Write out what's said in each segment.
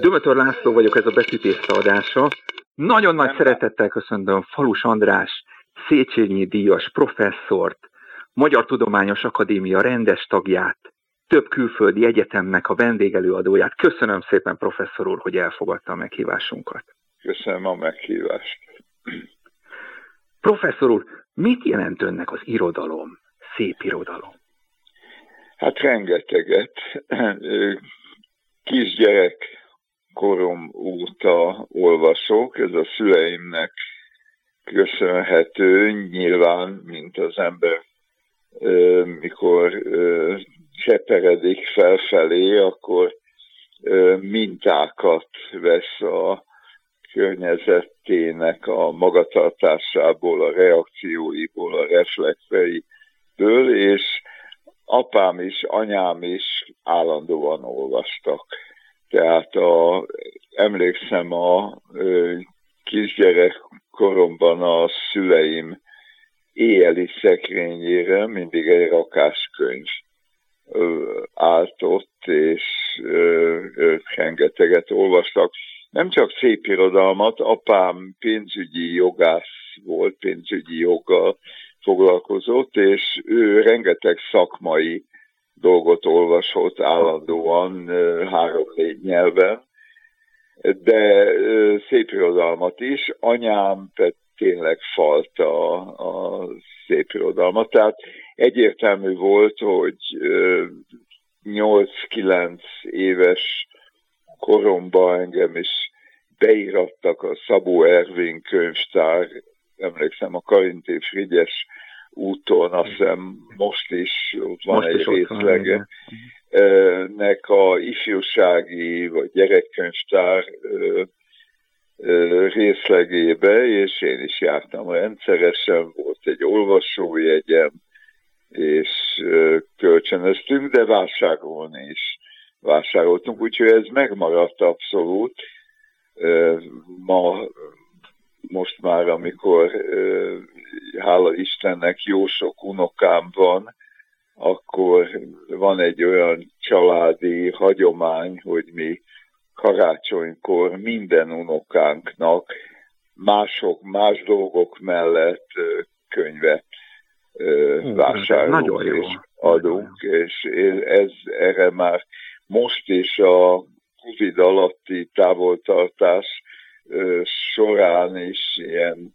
Dömötör László vagyok, ez a Betűtészta adása. Nagyon nagy Nem szeretettel köszöntöm Falus András, Széchenyi díjas professzort, Magyar Tudományos Akadémia rendes tagját, több külföldi egyetemnek a vendégelőadóját. Köszönöm szépen, professzor úr, hogy elfogadta a meghívásunkat. Köszönöm a meghívást. Professzor úr, mit jelent önnek az irodalom, szép irodalom? Hát rengeteget. Kisgyerek korom óta olvasok, ez a szüleimnek köszönhető, nyilván, mint az ember mikor cseperedik felfelé, akkor mintákat vesz a környezetének a magatartásából, a reakcióiból, a reflexeiből, és apám is, anyám is állandóan olvastak. Tehát a, emlékszem a kisgyerek koromban a szüleim éjjeli szekrényére mindig egy rakáskönyv állt ott, és ők rengeteget olvastak. Nem csak szép irodalmat, apám pénzügyi jogász volt, pénzügyi joggal foglalkozott, és ő rengeteg szakmai dolgot olvasott állandóan három-négy nyelven, de szép irodalmat is. Anyám tényleg falt a, szép irodalmat, tehát egyértelmű volt, hogy 8-9 éves koromban engem is beírattak a Szabó Ervin könyvtár, emlékszem a Karinti Frigyes úton, azt hiszem most is ott van most egy részlege, nek a ifjúsági vagy gyerekkönyvtár részlegébe, és én is jártam rendszeresen, volt egy olvasójegyem, és kölcsönöztünk, de vásárolni is vásároltunk, úgyhogy ez megmaradt abszolút. Ma, most már, amikor hála Istennek jó sok unokám van, akkor van egy olyan családi hagyomány, hogy mi karácsonykor minden unokánknak mások, más dolgok mellett könyvet vásárolunk és adunk, és ez erre már most is a Covid alatti távoltartás során is ilyen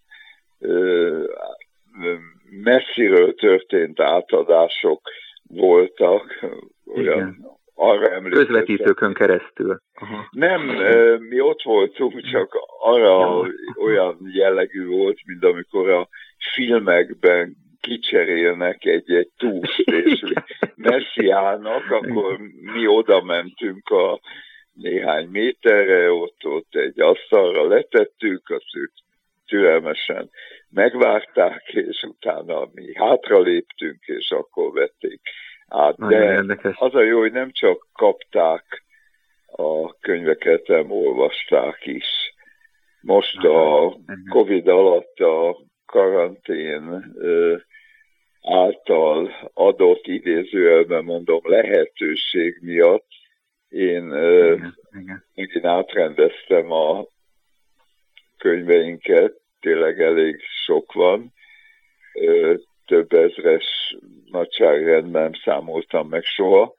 messziről történt átadások voltak, olyan Igen arra emlékeztem. Közvetítőkön keresztül. Aha. Nem, mi ott voltunk, csak arra olyan jellegű volt, mint amikor a filmekben kicserélnek egy-egy túszt, és messziának, akkor mi oda mentünk a néhány méterre, ott, ott egy asztalra letettük, azt ők türelmesen megvárták, és utána mi hátraléptünk, és akkor vették át. De az a jó, hogy nem csak kapták a könyveket, nem olvasták is. Most a Covid alatt a karantén által adott idézőjelben mondom lehetőség miatt én megint átrendeztem a könyveinket, tényleg elég sok van, több ezres nagyságrendben számoltam meg soha,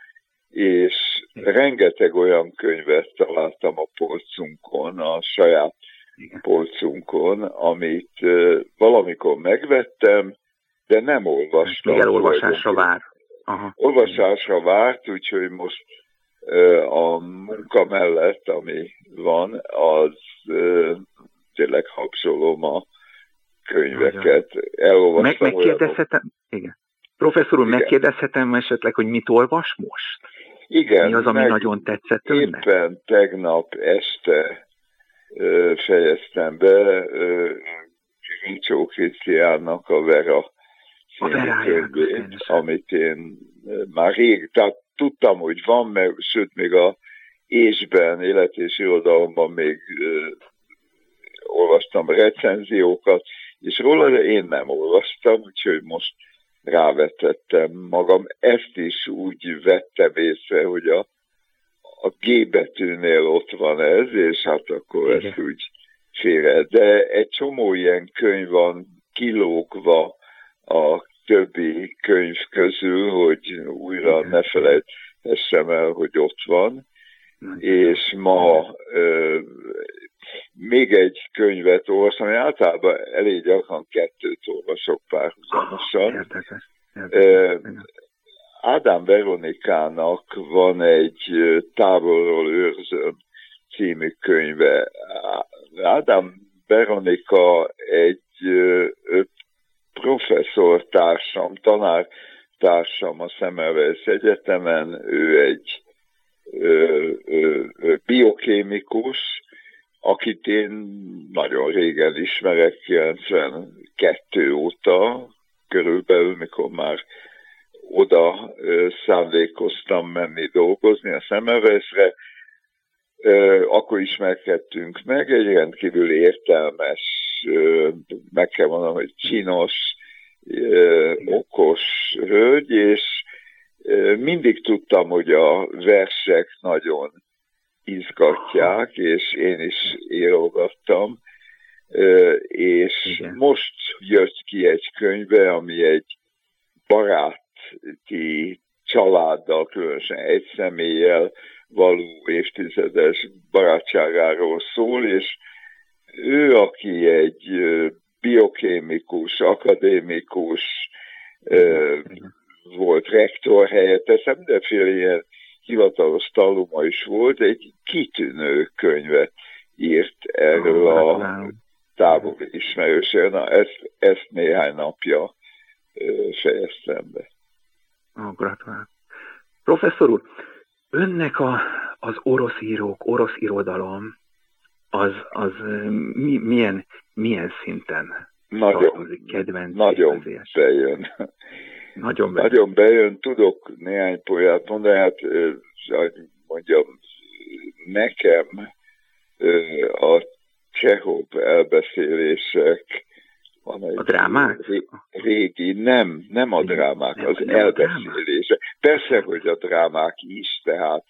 és rengeteg olyan könyvet találtam a polcunkon, a saját polcunkon, amit valamikor megvettem, de nem olvastam. Igen, olvasásra vár. Aha. Olvasásra várt, úgyhogy most a munka mellett, ami van, az tényleg habzsolom a könyveket. Elolvastam Meg, megkérdezhetem, igen. Professzor úr, Igen. megkérdezhetem esetleg, hogy mit olvas most? Igen. Mi az, ami nagyon tetszett önnek? Éppen tegnap este ö, fejeztem be Rincsó Krisztiánnak a Vera könyvét, amit én már rég, tehát tudtam, hogy van, meg, sőt még a ésben, élet és irodalomban még ö, olvastam recenziókat, és róla én nem olvastam, úgyhogy most rávetettem magam. Ezt is úgy vettem észre, hogy a, a G betűnél ott van ez, és hát akkor Igen. ezt úgy félre. De egy csomó ilyen könyv van kilógva a többi könyv közül, hogy újra ne felejthessem el, hogy ott van. És ma ö, még egy könyvet olvastam, én általában elég gyakran kettőt olvasok párhuzamosan. Érdekes. Érdekes. Ádám Veronikának van egy távolról őrzöm című könyve. Ádám Veronika egy professzor társam, tanár társam a Semmelweis Egyetemen, ő egy ö, ö, biokémikus, akit én nagyon régen ismerek, 92 óta körülbelül, mikor már oda szándékoztam menni dolgozni a Szemmelweisre, akkor ismerkedtünk meg, egy rendkívül értelmes, meg kell mondanom, hogy csinos, okos hölgy, és mindig tudtam, hogy a versek nagyon izgatják, és én is írogattam, és Igen. most jött ki egy könyve, ami egy baráti családdal, különösen egy személlyel való évtizedes barátságáról szól, és ő, aki egy biokémikus, akadémikus, volt rektor helyettes, mindenféle ilyen hivatalos taluma is volt, egy kitűnő könyvet írt erről a távoli ismerősről. Na, ezt, ezt néhány napja fejeztem be. Oh, gratulálok. Professzor úr, önnek a, az orosz írók, orosz irodalom, az, az mi, milyen, milyen szinten nagyon, kedvenc nagyon bejön. Nagyon bejön. Nagyon bejön. Tudok néhány polyát mondani, hát hogy mondjam, nekem a Csehov elbeszélések van egy a drámák? Régi, nem, nem a drámák, nem, az nem elbeszélések. Persze, hogy a drámák is, tehát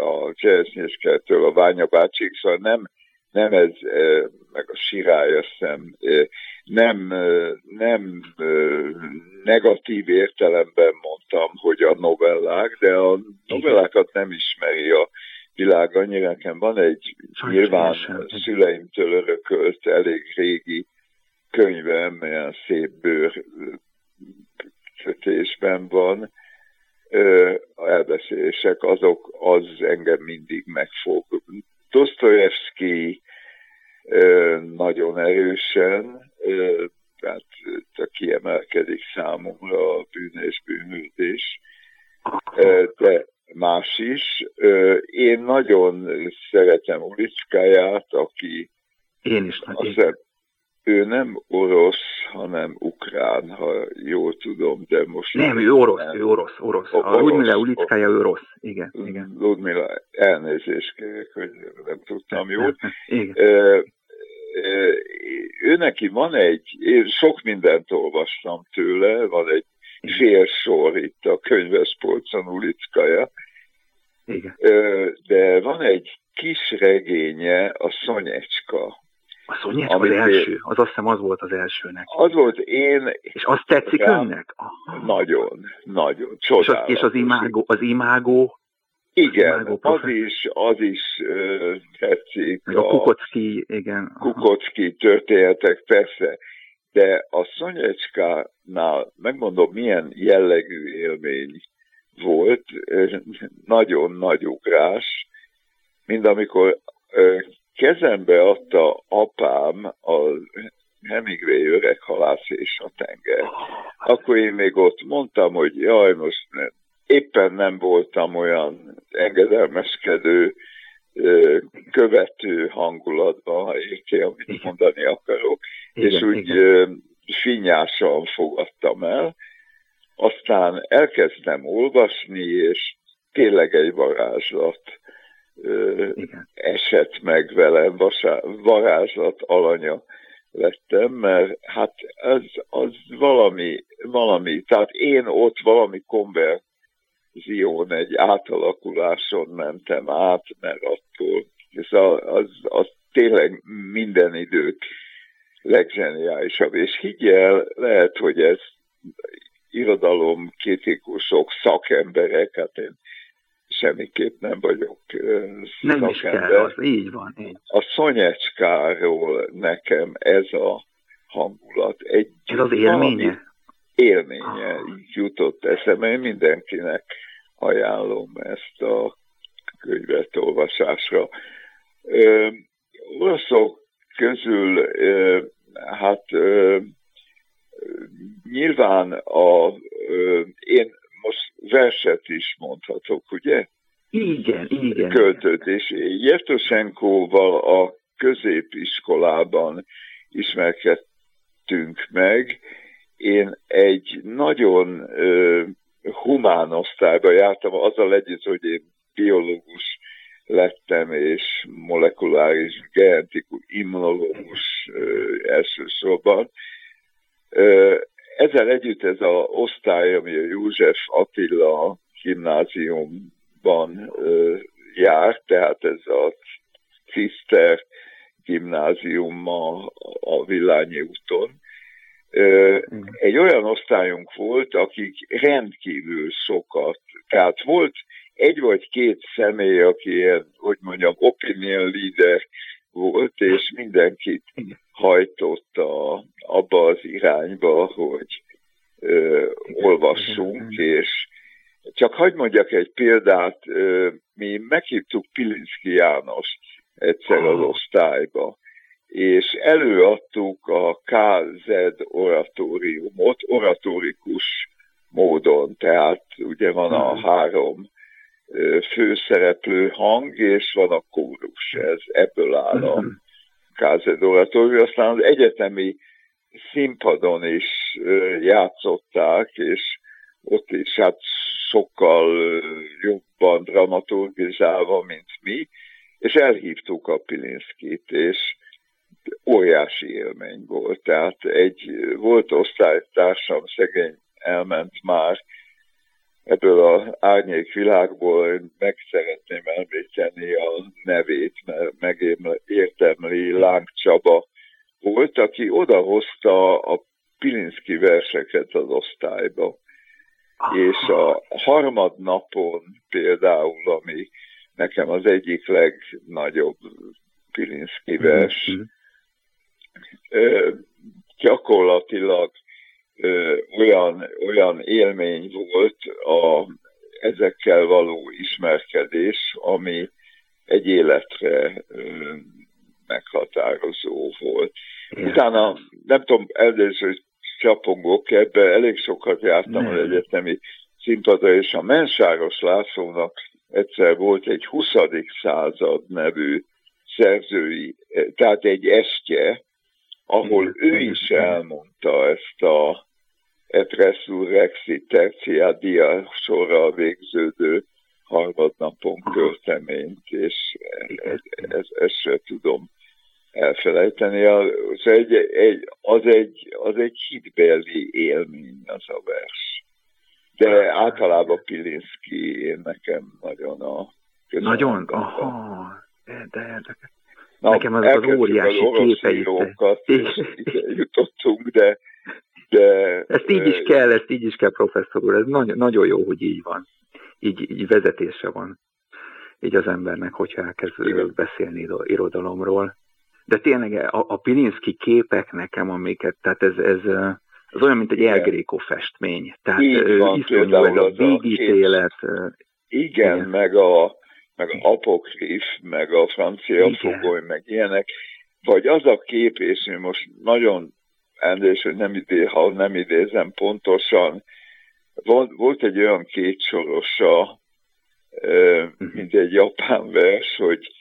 a Cseresznyecskertől a Ványa bácsik, szóval nem, nem ez, meg a sirály, szem, nem, nem negatív értelemben mondtam, hogy a novellák, de a novellákat nem ismeri a világ annyira. Nekem van egy nyilván szüleimtől örökölt elég régi könyvem, ilyen szép bőr kötésben van, elbeszélések, azok, az engem mindig megfog. Dostoyevsky nagyon erősen, tehát kiemelkedik számomra a bűn és bűnődés, de más is. Én nagyon szeretem Ulicskáját, aki én is. Azt ő nem orosz, hanem ukrán, ha jól tudom, de most... Nem, ő orosz, nem. ő orosz, orosz. A orosz, Ludmila Ulickája ő orosz, igen. igen. Ludmila, elnézést kérek, hogy nem tudtam jól. Igen. ő neki van egy, én sok mindent olvastam tőle, van egy fél sor itt a könyvespolcon Ulickája, igen. de van egy kis regénye, a Szonyecska, a Szonyecska az első, az azt hiszem az volt az elsőnek. Az volt én... És azt tetszik rám, önnek? Aha. Nagyon, nagyon, csodálatos. És, az, és az imágó, az imágó igen, az, az is, az is uh, tetszik. a, a Kukocki, igen. Kukocki történetek, persze. De a Szonyecskánál, megmondom, milyen jellegű élmény volt, nagyon nagy ugrás, mint amikor kezembe adta apám a Hemingway öreg halász és a tenger. Akkor én még ott mondtam, hogy jaj, most nem, éppen nem voltam olyan engedelmeskedő, követő hangulatban, ha érti, amit mondani akarok, igen, és úgy igen. finnyásan fogadtam el. Aztán elkezdtem olvasni, és tényleg egy varázslat igen. esett meg velem, varázslat alanya lettem, mert hát az, az valami, valami, tehát én ott valami konver, Zión egy átalakuláson mentem át, mert attól, ez az, az, az tényleg minden idők legzseniálisabb. És higgyel, lehet, hogy ez irodalom kritikusok, szakemberek, hát én semmiképp nem vagyok Nem szakember. is kell, az így van. Így. A szonyecskáról nekem ez a hangulat. Egy ez az élménye? Élménye ah. jutott eszembe. Én mindenkinek ajánlom ezt a könyvet olvasásra. Ö, olaszok közül ö, hát ö, nyilván a, ö, én most verset is mondhatok, ugye? Igen, igen. Költőt, és Jevtosenkóval a középiskolában ismerkedtünk meg. Én egy nagyon ö, humán osztályba jártam, azzal együtt, hogy én biológus lettem, és molekuláris genetikus immunológus elsősorban. Ö, ezzel együtt ez az osztály, ami a József Attila gimnáziumban ö, jár, tehát ez a Ciszter gimnázium a, a Villányi úton. Ö, egy olyan osztályunk volt, akik rendkívül sokat, tehát volt egy vagy két személy, aki ilyen, hogy mondjam, opinion leader volt, és mindenkit hajtotta abba az irányba, hogy ö, olvassunk, és csak hagyd mondjak egy példát, ö, mi meghívtuk Pilinszki Jánost egyszer az osztályba, és előadtuk a KZ oratóriumot, oratórikus módon, tehát ugye van a három főszereplő hang, és van a kórus, ez ebből áll a. KZ oratórium. Aztán az egyetemi színpadon is játszották, és ott is hát sokkal jobban dramaturgizálva, mint mi, és elhívtuk a Pilinszkit, és óriási élmény volt. Tehát egy volt osztálytársam, szegény elment már ebből az árnyék világból, meg szeretném említeni a nevét, mert megértemli Láng Csaba volt, aki odahozta a Pilinszki verseket az osztályba. Aha. És a harmad napon például, ami nekem az egyik legnagyobb Pilinszki mhm, vers, mm-hmm. ö, gyakorlatilag ö, olyan, olyan élmény volt a ezekkel való ismerkedés, ami egy életre ö, meghatározó volt. Utána, nem tudom, először hogy csapongok ebbe, elég sokat jártam az egyetemi színpadra, és a Mensáros Lászlónak egyszer volt egy 20. század nevű szerzői, tehát egy estje, ahol ő is elmondta ezt a et resurrexi tercia dia sorral végződő harmadnapon költeményt, és ezt, ezt sem tudom elfelejteni. Az egy, egy, az, egy, az egy hitbeli élmény az a vers. De általában Pilinszki én nekem nagyon a Nagyon? Aha, de, de érdekes. Na, nekem azok az óriási képei. jutottunk, de, de... Ezt így is kell, ezt így is kell, professzor úr, ez nagyon, nagyon jó, hogy így van. Így, így vezetése van így az embernek, hogyha elkezd Igen. beszélni irodalomról. De tényleg a, a Pilinszki képek nekem, amiket, tehát ez, ez, ez olyan, mint egy elgréko festmény. Tehát van, iszonyú ez a végítélet. Igen, igen, meg a, meg a apokrif, meg a francia igen. fogoly, meg ilyenek. Vagy az a kép, és én most nagyon elnézést, hogy nem idé, ha nem idézem pontosan, volt, egy olyan kétsorosa, mhm. mint egy japán vers, hogy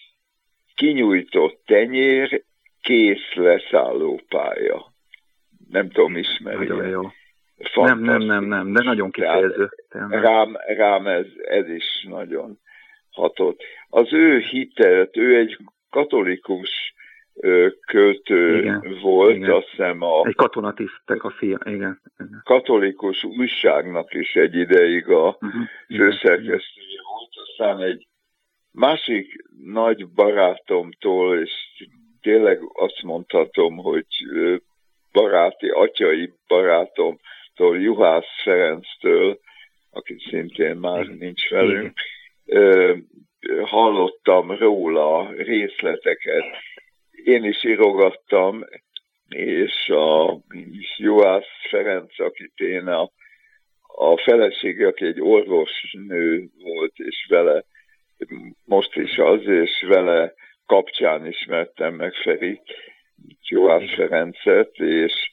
kinyújtott tenyér, kész leszálló pálya. Nem tudom, ismerni. Nagyon jó. Nem, nem, nem, nem, de nagyon kifejező. Rám, rám ez, ez is nagyon hatott. Az ő hitelt, ő egy katolikus költő igen, volt, igen. azt hiszem a... Egy katonatisztek a fia, igen. igen. Katolikus újságnak is egy ideig a uh-huh. főszerkesztője volt, aztán egy másik nagy barátomtól, és tényleg azt mondhatom, hogy baráti, atyai barátomtól, Juhász Ferenctől, aki szintén már nincs velünk, hallottam róla részleteket. Én is írogattam, és a Juhász Ferenc, akit én a, a felesége, aki egy orvosnő volt, és vele most is az, és vele kapcsán ismertem meg Ferit, Juhász Ferencet, és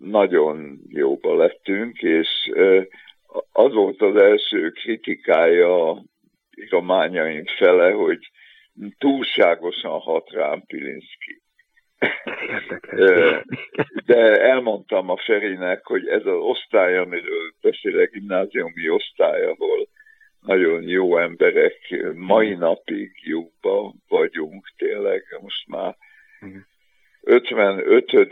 nagyon jóba lettünk, és az volt az első kritikája írományaink fele, hogy túlságosan hat rám Pilinszki. De elmondtam a Ferinek, hogy ez az osztály, amiről beszélek, gimnáziumi osztály, ahol nagyon jó emberek, mai napig jóba vagyunk, tényleg most már 55.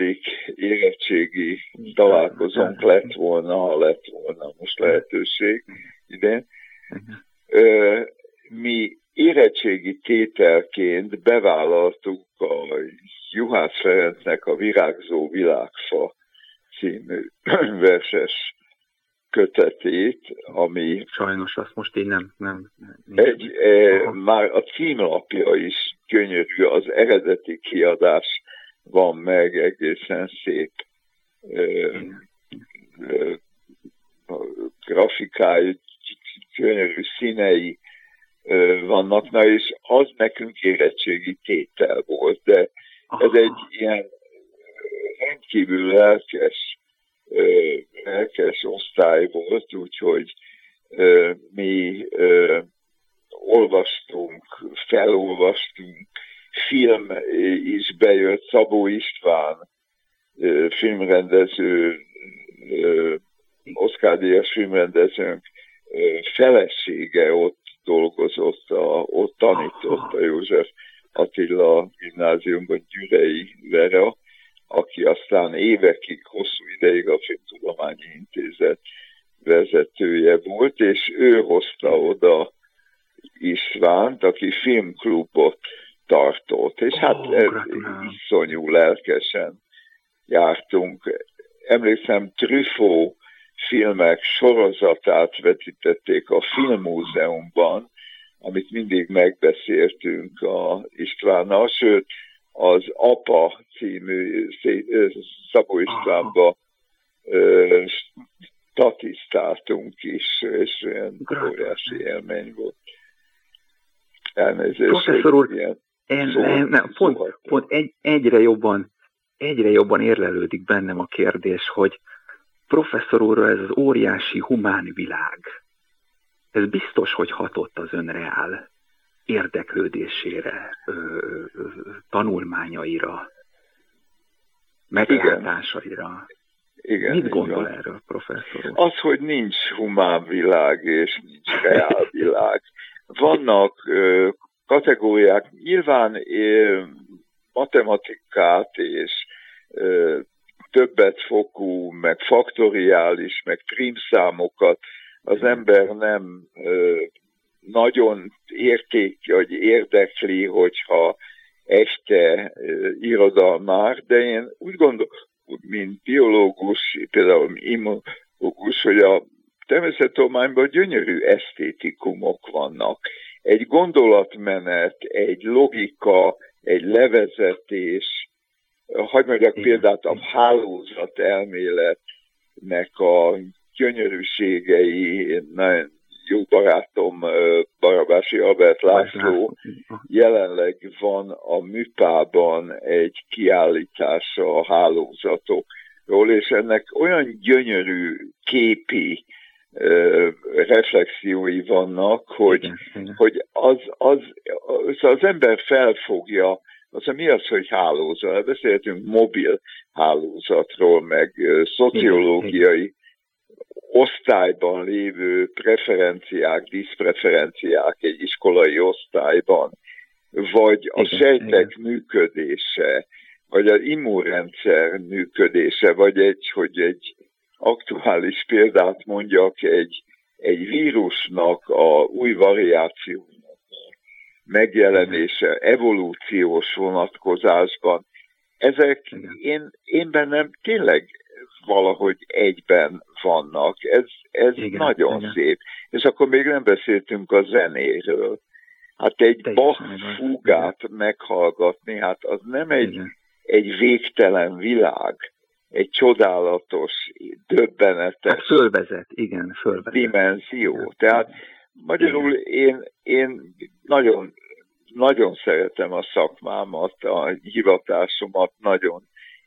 érettségi találkozónk lett volna, ha lett volna most lehetőség idén. Mi érettségi tételként bevállaltuk a Juhász Ferencnek a Virágzó Világfa című verses kötetét, ami... Sajnos azt most én nem... nem, nem egy, e, már a címlapja is gyönyörű, az eredeti kiadás van meg, egészen szép e, e, grafikája, gyönyörű színei vannak, na és az nekünk érettségi tétel volt, de ez egy ilyen rendkívül lelkes lelkes osztály volt, úgyhogy mi olvastunk, felolvastunk, film is bejött, Szabó István filmrendező, Oszkár Díjas filmrendezőnk felesége ott dolgozott, a, ott tanított a József Attila gimnáziumban Gyürei Vera, aki aztán évekig, hosszú ideig a Filmtudományi Intézet vezetője volt, és ő hozta oda Istvánt, aki filmklubot tartott, és hát oh, iszonyú lelkesen jártunk. Emlékszem, Truffaut filmek sorozatát vetítették a Filmmúzeumban, amit mindig megbeszéltünk a Istvánnal, sőt, az APA című Szabó Istvánba statisztáltunk is, és olyan óriási élmény volt. Elnézést, Professzor úr, ilyen én, szó, én, nem, pont, pont egy, egyre jobban egyre jobban érlelődik bennem a kérdés, hogy professzor úr, ez az óriási humán világ, ez biztos, hogy hatott az önreál érdeklődésére, ö, ö, tanulmányaira, meglátásaira. Igen, Mit gondol van. erről, professzor? Az, hogy nincs humán világ és nincs reál világ. Vannak ö, kategóriák, nyilván ö, matematikát és ö, többet fokú, meg faktoriális, meg prímszámokat az ember nem ö, nagyon érték, hogy érdekli, hogyha este irodalmár, de én úgy gondolom, mint biológus, például immunológus, hogy a természettudományban gyönyörű esztétikumok vannak. Egy gondolatmenet, egy logika, egy levezetés, hagyd mondjak példát, a hálózat elméletnek a gyönyörűségei. Nagyon jó barátom Barabási Albert László. Jelenleg van a Műpában egy kiállítása a hálózatokról, és ennek olyan gyönyörű képi reflexiói vannak, hogy, hogy az, az, az, az ember felfogja, az mi az, hogy hálózat? Beszélhetünk mobil hálózatról, meg szociológiai osztályban lévő preferenciák, diszpreferenciák egy iskolai osztályban, vagy a igen, sejtek igen. működése, vagy az immunrendszer működése, vagy egy, hogy egy aktuális példát mondjak, egy, egy vírusnak a új variációnak megjelenése evolúciós vonatkozásban, ezek én, én bennem tényleg valahogy egyben vannak. Ez, ez igen, nagyon igen. szép. És akkor még nem beszéltünk a zenéről. Hát egy Bach fúgát meghallgatni, hát az nem egy, egy végtelen világ, egy csodálatos, döbbenetes hát fölvezet, igen, fölvezet. dimenzió. Tehát magyarul én, én nagyon, nagyon szeretem a szakmámat, a hivatásomat, nagyon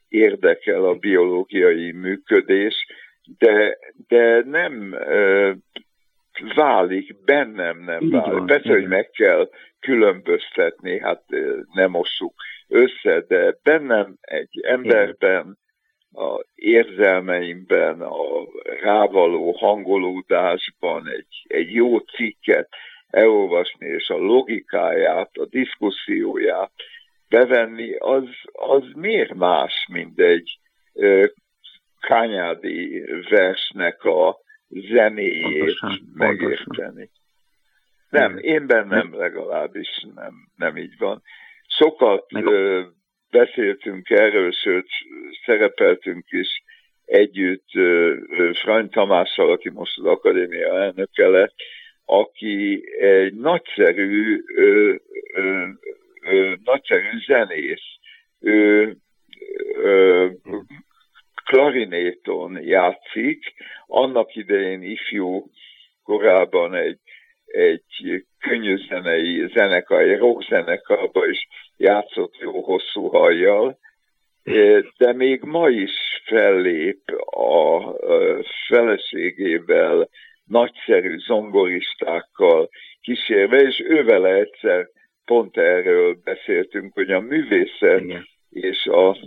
érdekel a biológiai működés, de, de nem válik, bennem nem Így válik. Van, Persze, hogy meg kell különböztetni, hát nem mossuk össze, de bennem egy emberben, a érzelmeimben, a rávaló hangolódásban egy, egy jó cikket elolvasni, és a logikáját, a diszkuszióját bevenni, az, az miért más, mint egy kányádi versnek a zenéjét pontosan, megérteni. Pontosan. Nem, én bennem legalábbis nem, nem így van. Sokat ö, beszéltünk erről, sőt, szerepeltünk is együtt Frany Tamással, aki most az akadémia elnöke lett, aki egy nagyszerű, ö, ö, ö, nagyszerű zenész. Ő, ö, klarinéton játszik, annak idején ifjú korában egy, egy könnyű zenei zenekar, egy rockzenekarba is játszott jó hosszú hajjal, de még ma is fellép a feleségével, nagyszerű zongoristákkal kísérve, és ővele egyszer pont erről beszéltünk, hogy a művészet Igen. és a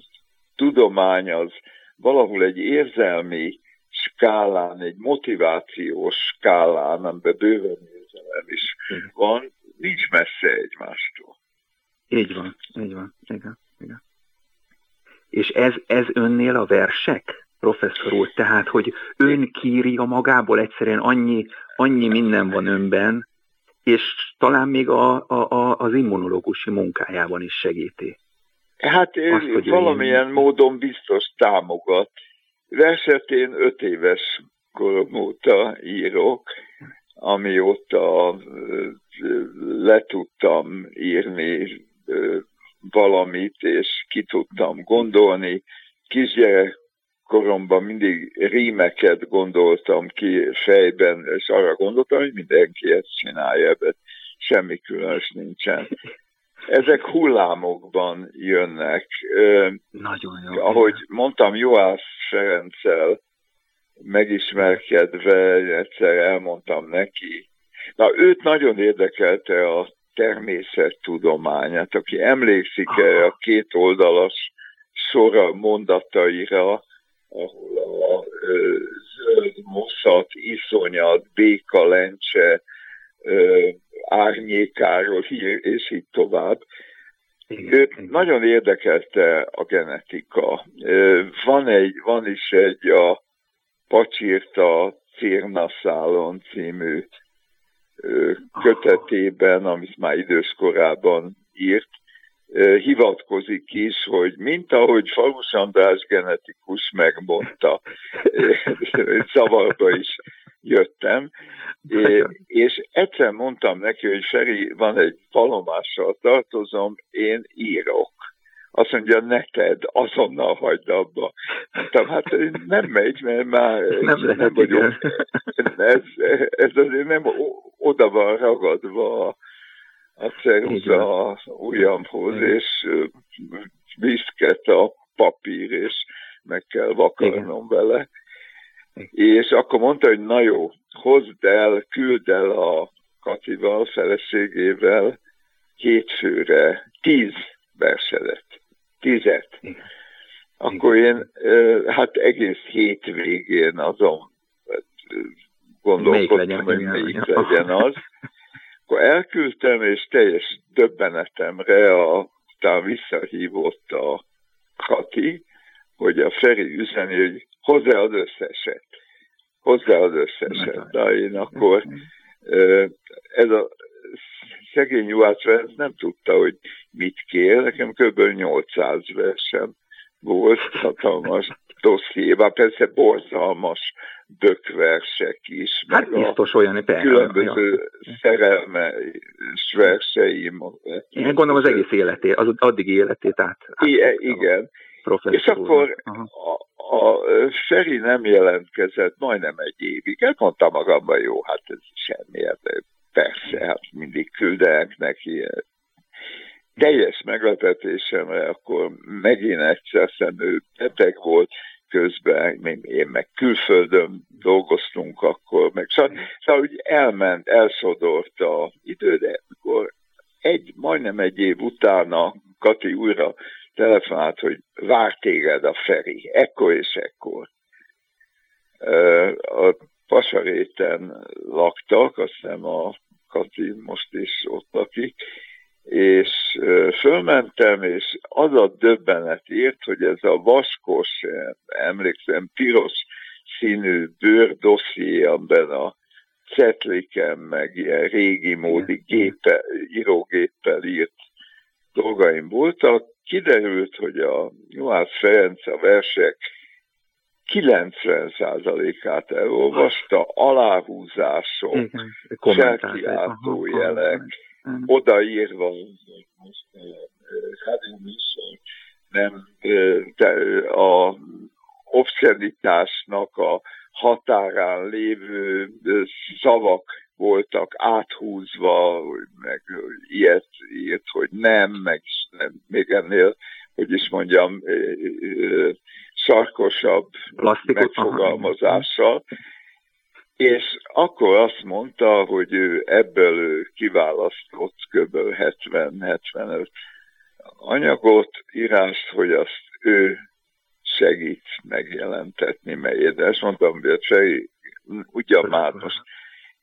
tudomány az valahol egy érzelmi skálán, egy motivációs skálán, amiben bőven érzelem is van, nincs messze egymástól. Így van, így van, igen, igen. És ez, ez önnél a versek, professzor úr, tehát, hogy ön kírja magából egyszerűen annyi, annyi minden van önben, és talán még a, a, a, az immunológusi munkájában is segíti. Hát Azt, hogy valamilyen én... módon biztos támogat. Verset én öt éves korom óta írok, amióta le tudtam írni valamit, és ki tudtam gondolni. Kisgyerekkoromban mindig rímeket gondoltam ki fejben, és arra gondoltam, hogy mindenki ezt csinálja, ebben semmi különös nincsen ezek hullámokban jönnek. Nagyon jó. Ahogy mondtam, Joász Ferenccel megismerkedve, egyszer elmondtam neki. Na, őt nagyon érdekelte a természettudományát, aki emlékszik erre a két oldalas sora mondataira, ahol a ö, zöld moszat, iszonyat, béka lencse, ö, árnyékáról, és így tovább. Őt nagyon érdekelte a genetika. Van, egy, van is egy a Pacsírta Cérnaszálon című kötetében, amit már időskorában írt, hivatkozik is, hogy mint ahogy Falus András genetikus megmondta, szavarba is jöttem, és egyszer mondtam neki, hogy Feri, van egy palomással tartozom, én írok. Azt mondja, neked, azonnal hagyd abba. Mondtam, hát nem megy, mert már nem, lehet, nem vagyok. Ez, ez azért nem oda van ragadva a, ceruza a ujjamhoz, és viszket a papír, és meg kell vakarnom Igen. vele. És akkor mondta, hogy na jó, hozd el, küld el a Katival, feleségével hétfőre tíz verselet. Tízet. Akkor én hát egész hétvégén azon gondolkodtam, hogy melyik legyen az. Akkor elküldtem, és teljes döbbenetemre a, utána visszahívott a Kati, hogy a Feri üzeni, hogy hozzá az összeset. Hozzá az összeset. De én akkor ez a szegény Juhász nem tudta, hogy mit kér, nekem kb. 800 versem volt, hatalmas dossziéban, persze borzalmas dökversek is. Hát biztos olyan, persze. Különböző ja. szerelmes verseim. Én gondolom az egész életét, az addig életét át. át I- igen. És akkor a, a Feri nem jelentkezett majdnem egy évig. Elmondtam magamban, jó, hát ez semmi, persze, hát mindig küldenek neki teljes meglepetésemre akkor megint egyszer szemű beteg volt, közben én meg külföldön dolgoztunk akkor, meg szóval, szóval úgy elment, elszodort a idő, de akkor egy, majdnem egy év utána Kati újra telefonált, hogy vár téged a Feri, ekkor és ekkor. A Pasaréten laktak, azt hiszem a Kati most is ott lakik, és fölmentem, és az a döbbenet írt, hogy ez a vaskos, emlékszem, piros színű bőr dosszié, amiben a cetliken, meg ilyen régi módi gépe, írógéppel írt dolgaim voltak, kiderült, hogy a Juhász Ferenc a versek 90%-át elolvasta, aláhúzások, felkiáltó jelek, odaírva, most rádióműsor nem a obszenitásnak a határán lévő szavak voltak áthúzva, meg ilyet írt, hogy nem, meg nem, még ennél, hogy is mondjam, sarkosabb Plastikot, megfogalmazással. És akkor azt mondta, hogy ő ebből ő kiválasztott kb. 70-75 anyagot, írást, hogy azt ő segít megjelentetni, mert ezt mondtam, hogy Feri, ugyan már most,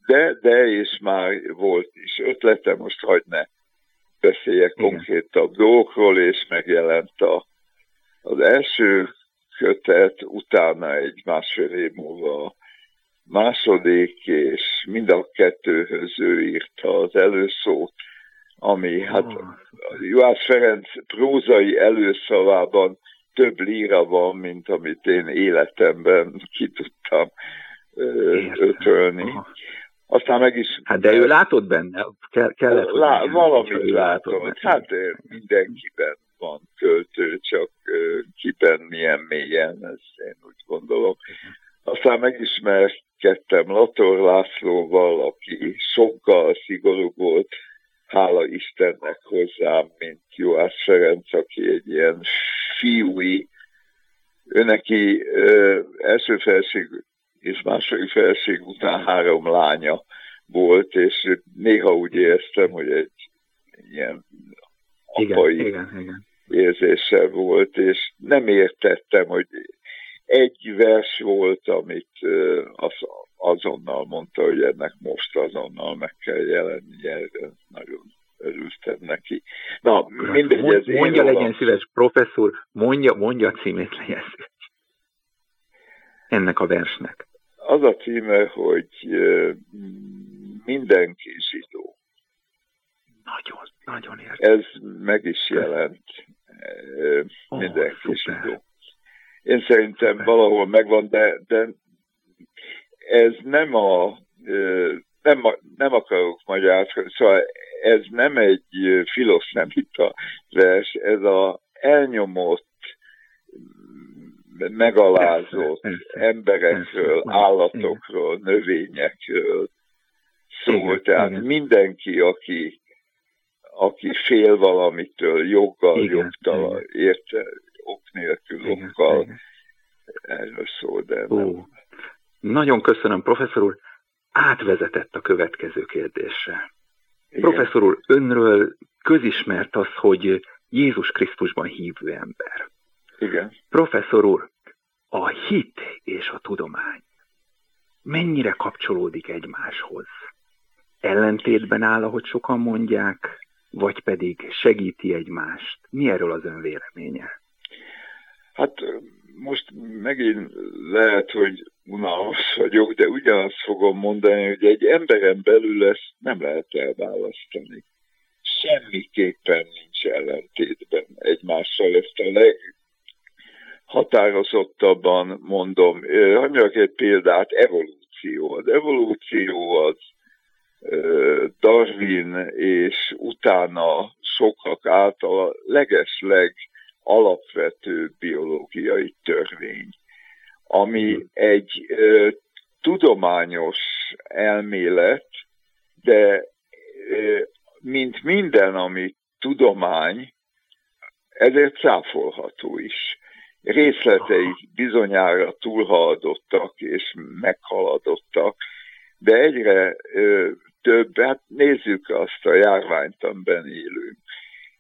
de, de és már volt is ötlete, most hagyd ne beszéljek konkrétabb dolgokról, és megjelent a, az első kötet, utána egy másfél év múlva második, és mind a kettőhöz ő írta az előszót, ami hát Juhász Ferenc prózai előszavában több líra van, mint amit én életemben ki tudtam ötölni. Aztán meg is... Hát de ő látott benne? Kell, kellett, lá, valamit látom. Hát mindenkiben van költő, csak kiben milyen mélyen, ezt én úgy gondolom. Aztán megismert kereskedtem Lator Lászlóval, aki sokkal szigorú volt, hála Istennek hozzám, mint Juhász Ferenc, aki egy ilyen fiúi, ő neki ö, első felség és második felség után három lánya volt, és néha úgy éreztem, hogy egy ilyen apai igen, igen, igen. érzése volt, és nem értettem, hogy egy vers volt, amit az, azonnal mondta, hogy ennek most azonnal meg kell jelenni, erre nagyon örültem neki. Na, mindegy, Mond, ez Mondja legyen valam. szíves, professzor, mondja, mondja a címét legyen szíves. Ennek a versnek. Az a címe, hogy mindenki zsidó. Nagyon, nagyon értem. Ez meg is jelent mindenki oh, zsidó. Én szerintem valahol megvan, de, de ez nem a, nem, nem akarok magyarázni, szóval ez nem egy filoszemita vers, ez a elnyomott, megalázott emberekről, állatokról, növényekről szól. Tehát mindenki, aki, aki fél valamitől, joggal, igen, jogtalan, érte, ok nélkül, igen, okkal, igen. erről szól, de Ó, nem. Nagyon köszönöm, professzor úr, átvezetett a következő kérdésre. Igen. Professzor úr, önről közismert az, hogy Jézus Krisztusban hívő ember. Igen. Professzor úr, a hit és a tudomány mennyire kapcsolódik egymáshoz? ellentétben áll, ahogy sokan mondják, vagy pedig segíti egymást? Mi erről az ön véleménye? Hát most megint lehet, hogy unalmas vagyok, de ugyanazt fogom mondani, hogy egy emberen belül ezt nem lehet elválasztani. Semmiképpen nincs ellentétben egymással. Ezt a leghatározottabban mondom. Mondjak egy példát, evolúció. Az evolúció az Darwin és utána sokak által a legesleg alapvető biológiai törvény, ami hmm. egy ö, tudományos elmélet, de ö, mint minden, ami tudomány, ezért cáfolható is. Részletei bizonyára túlhaladottak és meghaladottak, de egyre ö, több, hát nézzük azt a járványt, amiben élünk.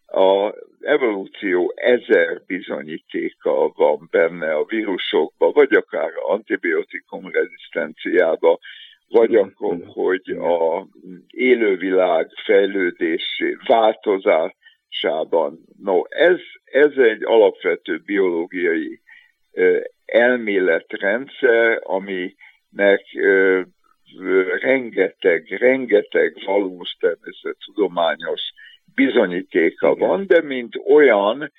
A evolúció ezer bizonyítéka van benne a vírusokban, vagy akár antibiotikum rezisztenciába, vagy akkor, hogy a élővilág fejlődésé, változásában. No, ez, ez egy alapvető biológiai elméletrendszer, aminek rengeteg, rengeteg valós természettudományos bizonyítéka van, de mint olyan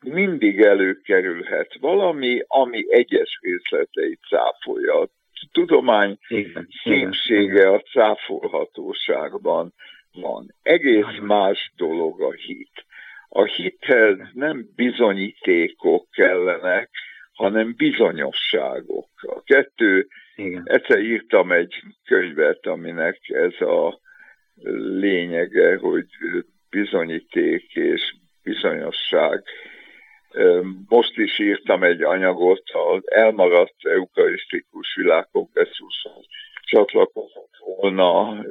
mindig előkerülhet valami, ami egyes részleteit cáfolja. A tudomány szépsége a cáfolhatóságban van. Egész más dolog a hit. A hithez nem bizonyítékok kellenek, hanem bizonyosságok. A kettő, Igen. egyszer írtam egy könyvet, aminek ez a lényege, hogy bizonyíték és bizonyosság. Most is írtam egy anyagot az elmaradt eukarisztikus világkongresszuson csatlakozott volna,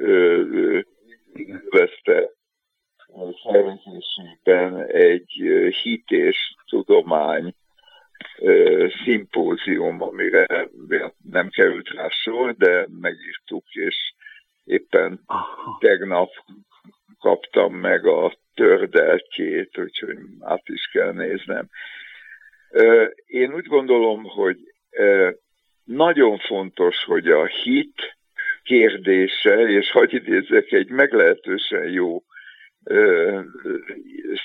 veszte szervezésében egy hit és tudomány szimpózium, amire nem került rá sor, de megírtuk, és éppen tegnap kaptam meg a tördeltjét, úgyhogy át is kell néznem. Én úgy gondolom, hogy nagyon fontos, hogy a hit kérdése, és hagyj idézzek egy meglehetősen jó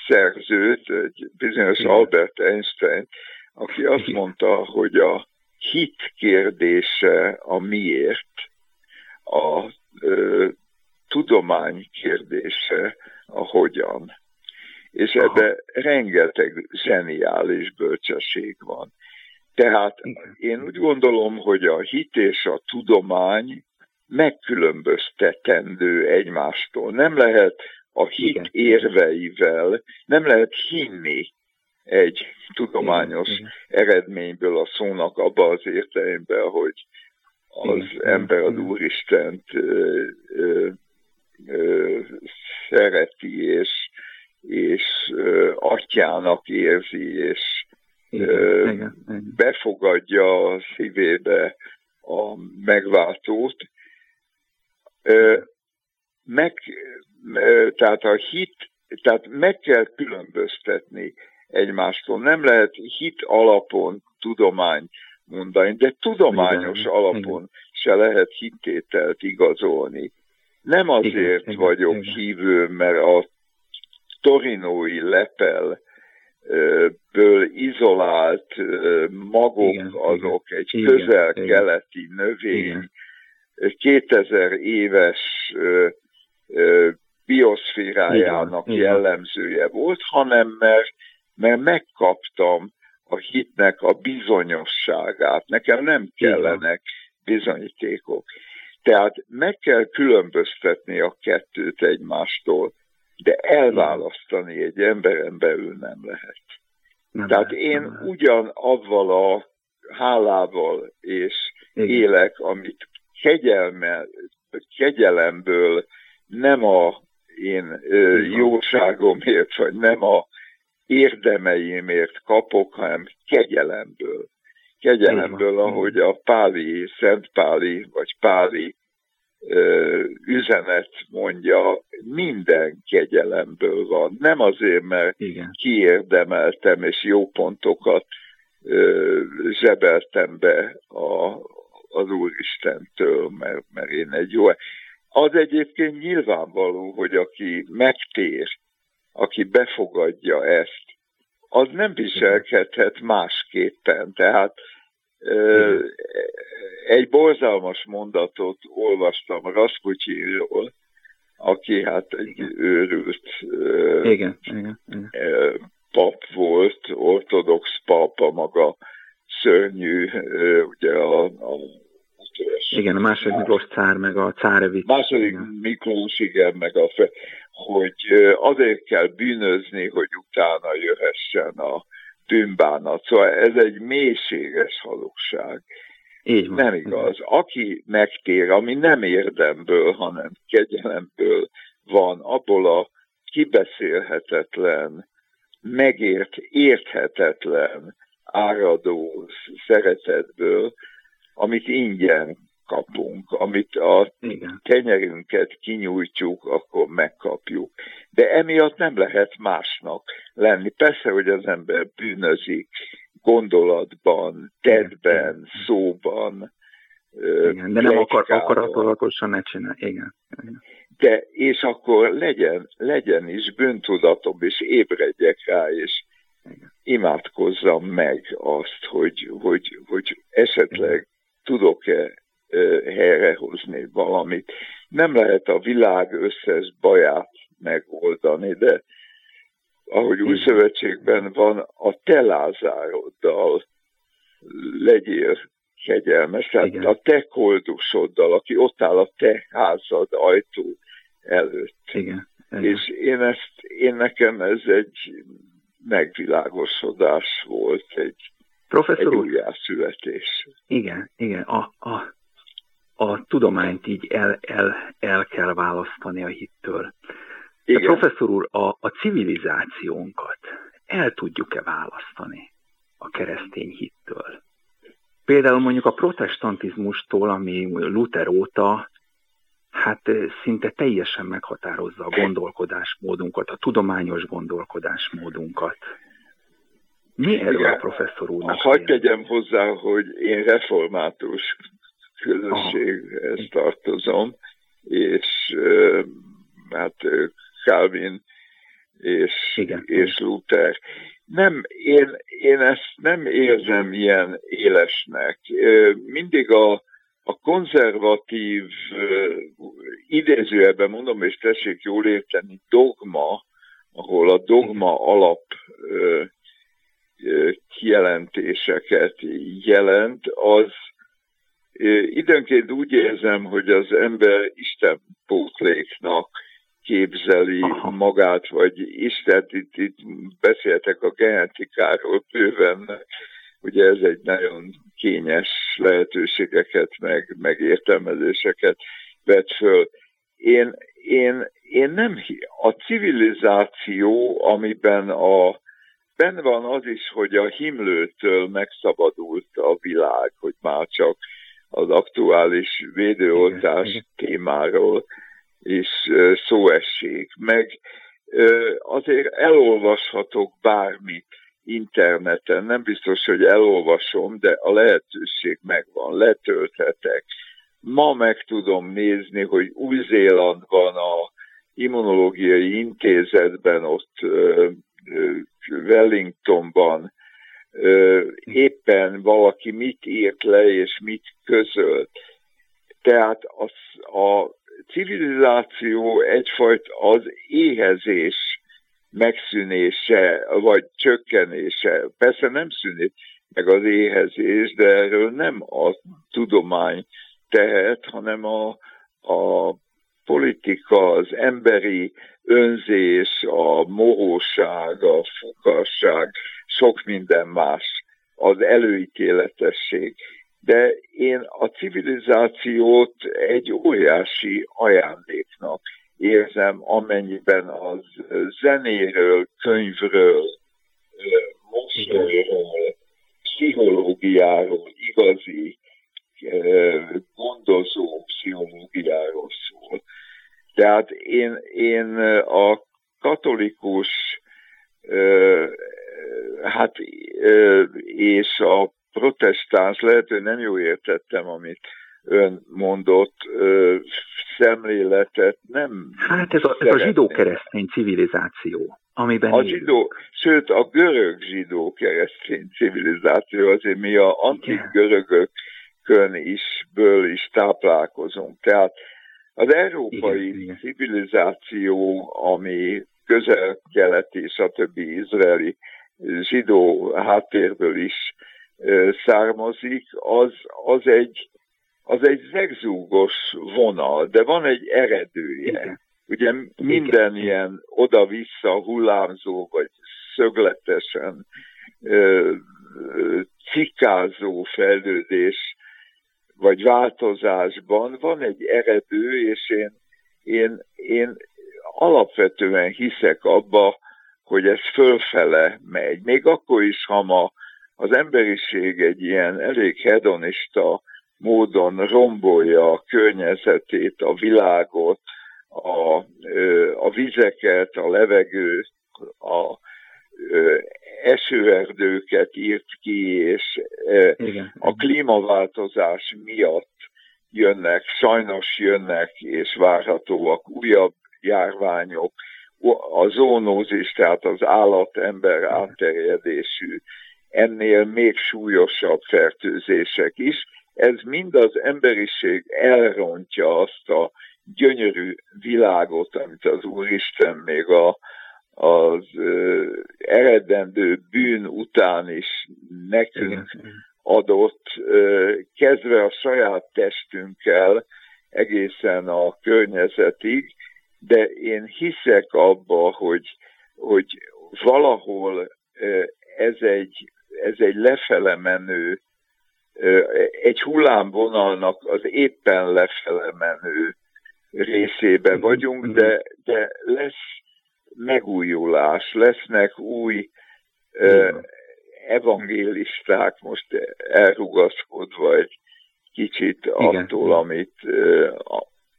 szerzőt, egy bizonyos Albert Einstein, aki azt mondta, hogy a hit kérdése a miért, a tudomány kérdése a hogyan. És ebbe rengeteg zseniális bölcsesség van. Tehát én úgy gondolom, hogy a hit és a tudomány megkülönböztetendő egymástól. Nem lehet a hit érveivel, nem lehet hinni egy tudományos eredményből a szónak abba az értelemben, hogy az ember az Úristent szereti, és, és atyának érzi, és igen, igen, igen. befogadja a szívébe a megváltót. Meg, tehát a hit, tehát meg kell különböztetni egymástól. Nem lehet hit alapon tudomány mondani, de tudományos igen, alapon igen. se lehet hittételt igazolni. Nem azért igen, vagyok igen. hívő, mert a torinói lepel ből izolált magok igen, azok egy közel-keleti növény, igen. 2000 éves bioszférájának igen, jellemzője volt, hanem mert, mert megkaptam a hitnek a bizonyosságát. Nekem nem kellenek bizonyítékok. Tehát meg kell különböztetni a kettőt egymástól, de elválasztani egy emberen belül nem lehet. Nem Tehát lehet, én nem ugyan avval a hálával és Igen. élek, amit kegyelme, kegyelemből nem a én ö, jóságomért, vagy nem a érdemeimért kapok, hanem kegyelemből kegyelemből, ahogy a Páli, Szent Páli, vagy Páli üzenet mondja, minden kegyelemből van. Nem azért, mert Igen. kiérdemeltem és jó pontokat zsebeltem be a, az Úristentől, mert, mert én egy jó... Az egyébként nyilvánvaló, hogy aki megtér, aki befogadja ezt, az nem viselkedhet másképpen. Tehát egy borzalmas mondatot olvastam Rasputyinról, aki hát egy őrült igen, igen, igen. pap volt, ortodox pap, a maga szörnyű, ugye a, a igen, a második Miklós cár, meg a cárevics. Második igen. Miklós, igen, meg a fe, hogy azért kell bűnözni, hogy utána jöhessen a bűnbánat. Szóval ez egy mélységes hazugság. Így van. Nem igaz. Aki megtér, ami nem érdemből, hanem kegyelemből van, abból a kibeszélhetetlen, megért, érthetetlen, áradó szeretetből, amit ingyen kapunk, amit a Igen. tenyerünket kinyújtjuk, akkor megkapjuk. De emiatt nem lehet másnak lenni. Persze, hogy az ember bűnözik gondolatban, tedben, szóban, igen, de nem akar, akaratolatosan ne csinál. Igen. Igen. De, és akkor legyen, legyen is bűntudatom, és ébredjek rá, és Igen. imádkozzam meg azt, hogy, hogy, hogy esetleg tudok-e helyrehozni valamit. Nem lehet a világ összes baját megoldani, de ahogy új szövetségben van, a te lázároddal legyél kegyelmes, tehát a te koldusoddal, aki ott áll a te házad ajtó előtt. Igen. Igen. És én ezt, én nekem ez egy megvilágosodás volt, egy, Professzor egy újjászületés. Igen, igen. A, a, a tudományt így el, el, el kell választani a hittől. Igen. De professzor úr, a, a civilizációnkat el tudjuk-e választani a keresztény hittől? Például mondjuk a protestantizmustól, ami Luther óta hát szinte teljesen meghatározza a gondolkodásmódunkat, a tudományos gondolkodásmódunkat. Mi erről Igen. a professzor úrnak? Hagy tegyem hozzá, hogy én református közösséghez tartozom, és hát Calvin és, Igen. és Luther. Nem, én, én ezt nem érzem ilyen élesnek. Mindig a, a konzervatív, idézőjelben mondom, és tessék jól érteni, dogma, ahol a dogma alap kijelentéseket jelent, az Időnként úgy érzem, hogy az ember Isten pótléknak képzeli magát, vagy Isten, itt, itt beszéltek a genetikáról bőven, ugye ez egy nagyon kényes lehetőségeket, meg, meg értelmezéseket vet föl. Én, én, én nem, a civilizáció, amiben a Ben van az is, hogy a himlőtől megszabadult a világ, hogy már csak az aktuális védőoltás Igen. témáról is szó essék. Meg azért elolvashatok bármit interneten, nem biztos, hogy elolvasom, de a lehetőség megvan, letölthetek. Ma meg tudom nézni, hogy Új-Zélandban a immunológiai intézetben, ott Wellingtonban éppen valaki mit írt le és mit közölt. Tehát az, a civilizáció egyfajta az éhezés megszűnése, vagy csökkenése. Persze nem szűnik meg az éhezés, de erről nem a tudomány tehet, hanem a, a politika, az emberi önzés, a mohóság, a fukasság, sok minden más, az előítéletesség. De én a civilizációt egy óriási ajándéknak érzem, amennyiben az zenéről, könyvről, mosolyról, pszichológiáról, igazi gondozó pszichológiáról. Tehát én, én a katolikus hát és a protestáns, lehet, hogy nem jól értettem, amit ön mondott, szemléletet nem Hát ez a, ez a zsidó-keresztény civilizáció, amiben A zsidó, sőt a görög zsidó-keresztény civilizáció, azért mi a antik görögökön is, ből is táplálkozunk. Tehát az európai igen, igen. civilizáció, ami közel-keleti, stb. izraeli zsidó háttérből is származik, az, az egy az egy zegzúgos vonal, de van egy eredője. Igen. Ugye minden Igen. ilyen oda-vissza hullámzó, vagy szögletesen ö, ö, cikázó fejlődés, vagy változásban van egy eredő, és én, én, én alapvetően hiszek abba, hogy ez fölfele megy. Még akkor is, ha ma az emberiség egy ilyen elég hedonista módon rombolja a környezetét, a világot, a, a vizeket, a levegőt, a esőerdőket írt ki, és Igen. a klímaváltozás miatt jönnek, sajnos jönnek, és várhatóak újabb járványok, a zónózis, tehát az állat-ember átterjedésű, ennél még súlyosabb fertőzések is, ez mind az emberiség elrontja azt a gyönyörű világot, amit az Úristen még a, az ö, eredendő bűn után is nekünk adott, ö, kezdve a saját testünkkel egészen a környezetig, de én hiszek abba, hogy, hogy valahol ö, ez egy, ez egy lefele menő egy hullámvonalnak az éppen lefele menő részébe vagyunk, de, de lesz megújulás, lesznek új uh, evangélisták, most elrugaszkodva egy kicsit Igen. attól, amit, uh,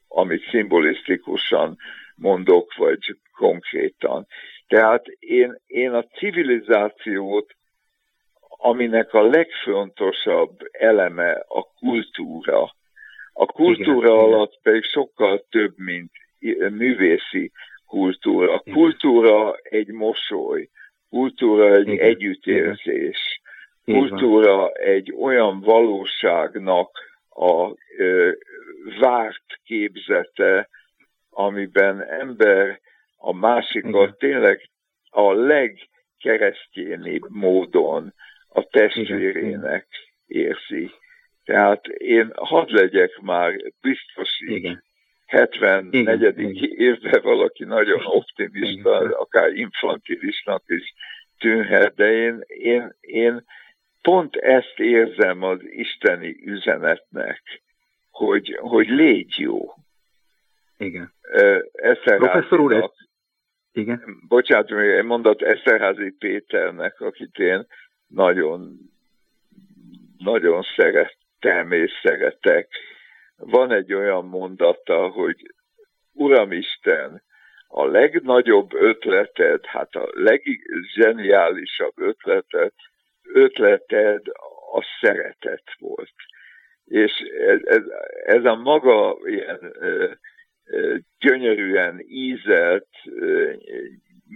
amit szimbolisztikusan mondok, vagy konkrétan. Tehát én, én a civilizációt aminek a legfontosabb eleme a kultúra. A kultúra Igen. alatt pedig sokkal több, mint művészi kultúra. A kultúra egy mosoly, kultúra egy Igen. együttérzés, kultúra egy olyan valóságnak a ö, várt képzete, amiben ember a másikat Igen. tényleg a legkeresztjénibb módon a testvérének érzi. Tehát én hadd legyek már biztos Igen. 74. Igen. évben valaki nagyon optimista, akár infantilisnak is tűnhet, de én, én, én pont ezt érzem az isteni üzenetnek, hogy, hogy légy jó. Igen. Professzor úr, ez... Igen. Bocsánat, még egy mondat Eszterházi Péternek, akit én nagyon, nagyon szerettem és szeretek. Van egy olyan mondata, hogy Uramisten, a legnagyobb ötleted, hát a leggeniálisabb ötleted, ötleted a szeretet volt. És ez, ez, ez a maga ilyen ö, ö, gyönyörűen ízelt ö,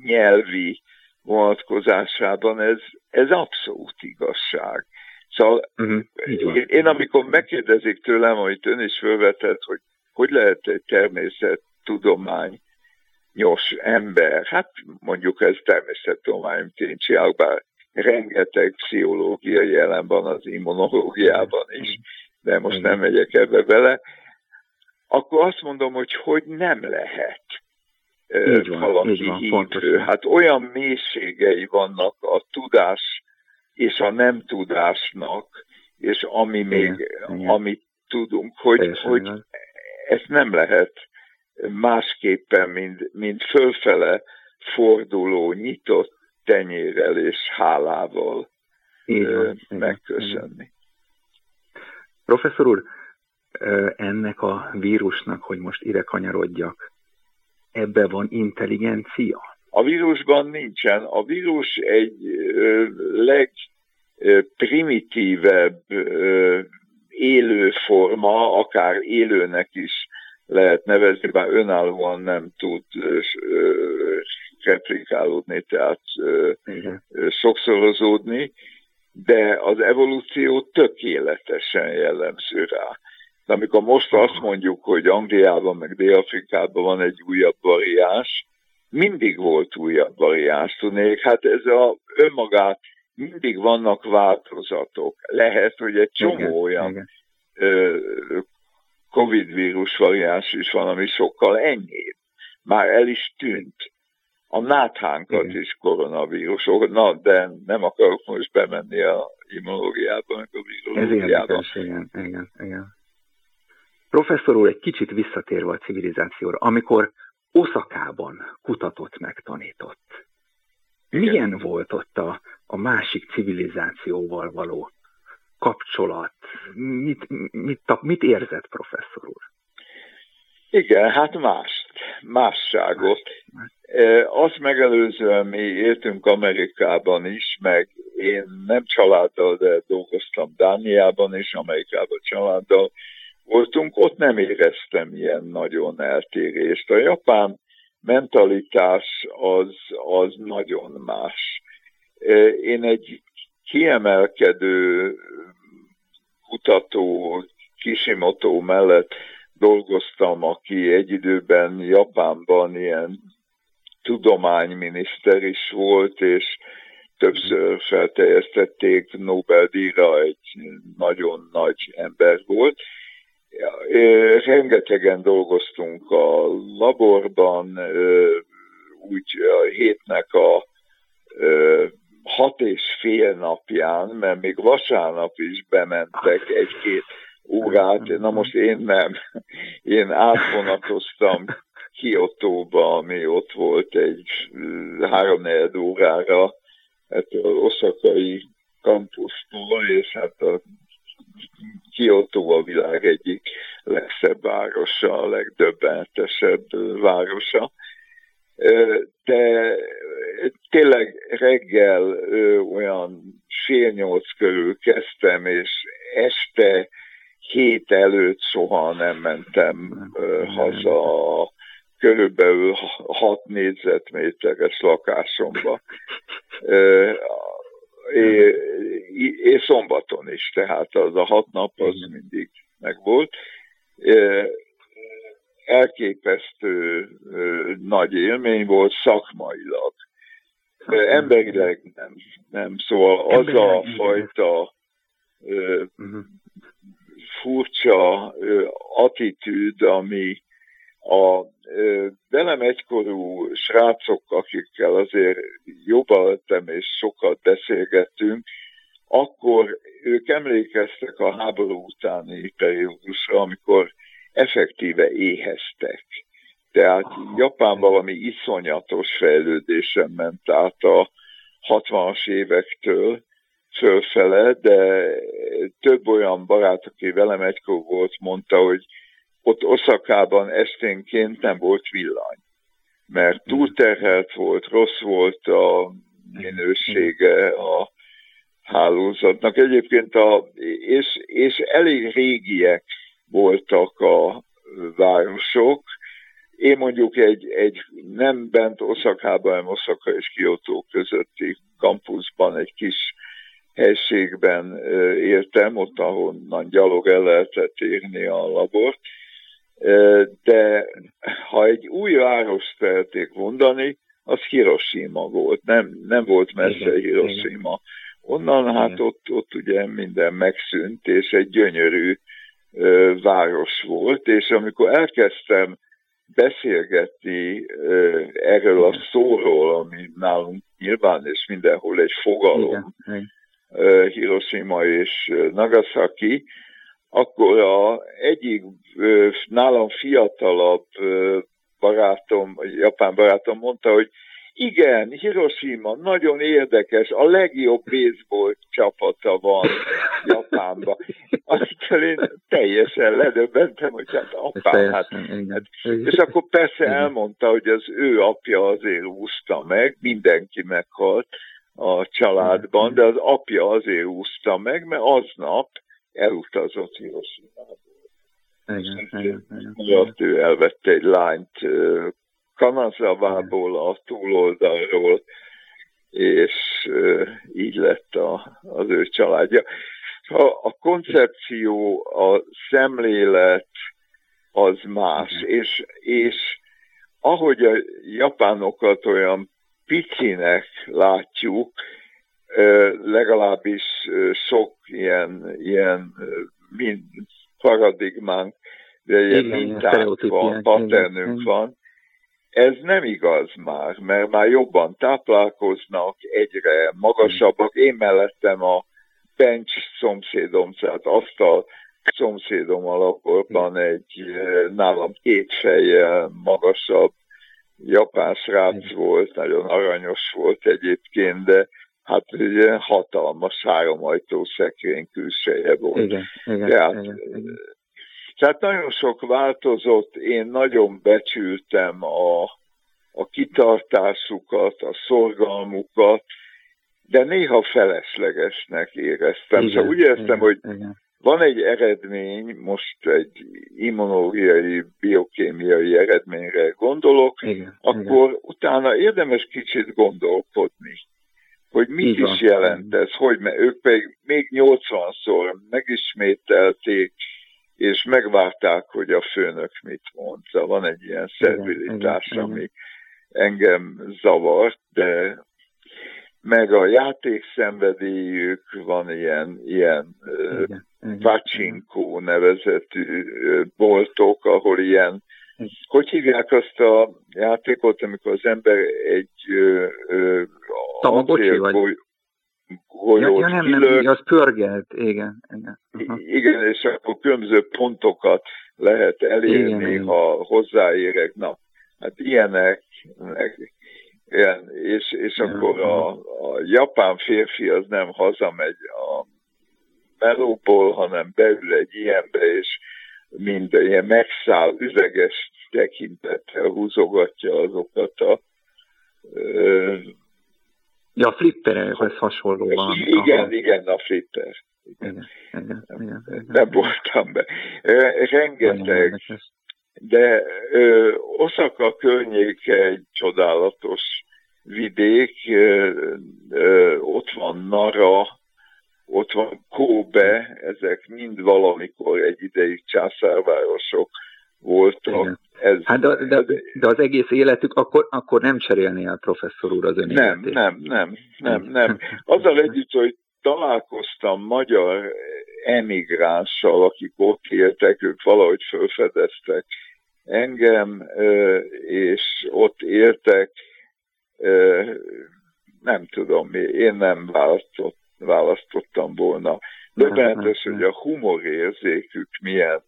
nyelvi vonatkozásában ez, ez abszolút igazság. Szóval uh-huh. én, én amikor megkérdezik tőlem, amit ön is felvetett, hogy hogy lehet egy természettudomány nyos ember, hát mondjuk ez természettudomány csinálok, bár rengeteg pszichológia jelen van az immunológiában is, de most nem megyek ebbe bele, akkor azt mondom, hogy hogy nem lehet így van, valaki így van, hívő. Hát olyan mélységei vannak a tudás és a nem tudásnak, és ami még, igen, amit tudunk, hogy, hogy ezt nem lehet másképpen, mint, mint fölfele forduló, nyitott tenyérrel és hálával van, megköszönni. Professzor úr, ennek a vírusnak, hogy most ide kanyarodjak, ebbe van intelligencia? A vírusban nincsen. A vírus egy legprimitívebb élő forma, akár élőnek is lehet nevezni, bár önállóan nem tud replikálódni, tehát Igen. sokszorozódni, de az evolúció tökéletesen jellemző rá. De amikor most azt mondjuk, hogy Angliában meg Dél-Afrikában van egy újabb variáns, mindig volt újabb variáns, tudnék, hát ez a önmagát mindig vannak változatok. Lehet, hogy egy csomó igen, olyan igen. Covid vírus variáns is van, ami sokkal enyhébb. Már el is tűnt. A náthánkat igen. is koronavírus, na, de nem akarok most bemenni a immunológiába, meg a virológiába. Ez igen, igen, igen. Professzor úr, egy kicsit visszatérve a civilizációra, amikor Oszakában kutatott, megtanított. Milyen volt ott a, a másik civilizációval való kapcsolat? Mit, mit, mit érzett professzor úr? Igen, hát mást, másságot. Más, más. Azt megelőzően mi éltünk Amerikában is, meg én nem családdal, de dolgoztam Dániában is, Amerikában családdal voltunk, ott nem éreztem ilyen nagyon eltérést. A japán mentalitás az, az nagyon más. Én egy kiemelkedő kutató Kishimoto mellett dolgoztam, aki egy időben Japánban ilyen tudományminiszter is volt, és többször felteljesztették Nobel-díjra, egy nagyon nagy ember volt. Rengetegen dolgoztunk a laborban, úgy a hétnek a hat és fél napján, mert még vasárnap is bementek egy-két órát, na most én nem. Én átvonatoztam Kiotóba, ami ott volt egy három órára, hát az oszakai kampusztól, és hát a Kyoto a világ egyik legszebb városa, a legdöbbenetesebb városa. De tényleg reggel olyan fél nyolc körül kezdtem, és este hét előtt soha nem mentem haza körülbelül 6 négyzetméteres lakásomba és szombaton is, tehát az a hat nap az mindig megvolt. Elképesztő nagy élmény volt szakmailag. Emberileg nem, nem. Szóval az a fajta mhm. furcsa attitűd, ami a velem egykorú srácok, akikkel azért jobban lettem és sokat beszélgettünk, akkor ők emlékeztek a háború utáni periódusra, amikor effektíve éheztek. Tehát Japán valami iszonyatos fejlődésen ment át a 60-as évektől fölfele, de több olyan barát, aki velem egykor volt, mondta, hogy ott Oszakában esténként nem volt villany, mert túlterhelt volt, rossz volt a minősége a hálózatnak. Egyébként a, és, és elég régiek voltak a városok. Én mondjuk egy, egy nem bent Oszakában, hanem Oszaka és Kyoto közötti kampuszban egy kis helységben éltem, ott ahonnan gyalog el lehetett érni a labort, de ha egy új várost szeretnék mondani, az Hiroshima volt, nem, nem volt messze igen, Hiroshima. Onnan igen. hát ott, ott ugye minden megszűnt, és egy gyönyörű ö, város volt, és amikor elkezdtem beszélgetni ö, erről a szóról, ami nálunk nyilván és mindenhol egy fogalom, igen. Ö, Hiroshima és Nagasaki, akkor a egyik nálam fiatalabb barátom, japán barátom mondta, hogy Igen, Hiroshima, nagyon érdekes, a legjobb baseball csapata van Japánban. Aztán én teljesen ledöbbentem, hogy hát apám, hát, hát, és akkor persze elmondta, hogy az ő apja azért úszta meg, mindenki meghalt a családban, de az apja azért úszta meg, mert aznap elutazott Hiroshima-ból. Igen, ő elvette egy lányt Kanazavából a túloldalról, és így lett a, az ő családja. A, a koncepció, a szemlélet az más, és, és ahogy a japánokat olyan picinek látjuk, legalábbis sok ilyen, ilyen mind paradigmánk, de ilyen mintánk van, patternünk van, ez nem igaz már, mert már jobban táplálkoznak, egyre magasabbak. Én mellettem a bench szomszédom, tehát asztal szomszédom alapban egy nálam két fejjel magasabb japán srác volt, nagyon aranyos volt egyébként, de hát ugye hatalmas háromajtó szekrény külseje volt. Igen, igen, Tehát igen, igen. Tehát nagyon sok változott, én nagyon becsültem a, a kitartásukat, a szorgalmukat, de néha feleslegesnek éreztem. Igen, szóval úgy éreztem, igen, hogy igen. van egy eredmény, most egy immunológiai, biokémiai eredményre gondolok, igen, akkor igen. utána érdemes kicsit gondolkodni, hogy mit igen, is jelent ez, hogy mert ők pedig még 80-szor megismételték, és megvárták, hogy a főnök mit mond. Szóval van egy ilyen szervilitás, ami engem zavart, de meg a játékszenvedélyük van ilyen, ilyen Vacsinkó nevezetű boltok, ahol ilyen, hogy hívják azt a játékot, amikor az ember egy Tamagocsi vagy? golyót ja, ja, nem, kilök. nem, az pörgelt, igen. Igen. Uh-huh. igen, és akkor különböző pontokat lehet elérni, igen, ha igen. hozzáérek. Na, hát ilyenek, meg, ilyen, és, és akkor a, a japán férfi az nem hazamegy a melóból, hanem beül egy ilyenbe, és minden ilyen megszáll, üveges tekintettel húzogatja azokat a Ja, a flipperekhez hasonlóan. Igen, aha. igen, a flipper. Igen, igen, igen, igen. Nem voltam be. Rengeteg, de ö, Osaka környéke egy csodálatos vidék, ö, ö, ott van Nara, ott van Kobe, ezek mind valamikor egy ideig császárvárosok voltak. Igen. Ez, hát de, de, de az egész életük, akkor, akkor nem cserélné el professzor úr az ön Nem, nem, nem, nem, nem. Azzal együtt, hogy találkoztam magyar emigránssal, akik ott éltek, ők valahogy felfedeztek engem, és ott éltek, nem tudom mi, én nem választott, választottam volna. Döbbenetes, hogy a humorérzékük milyen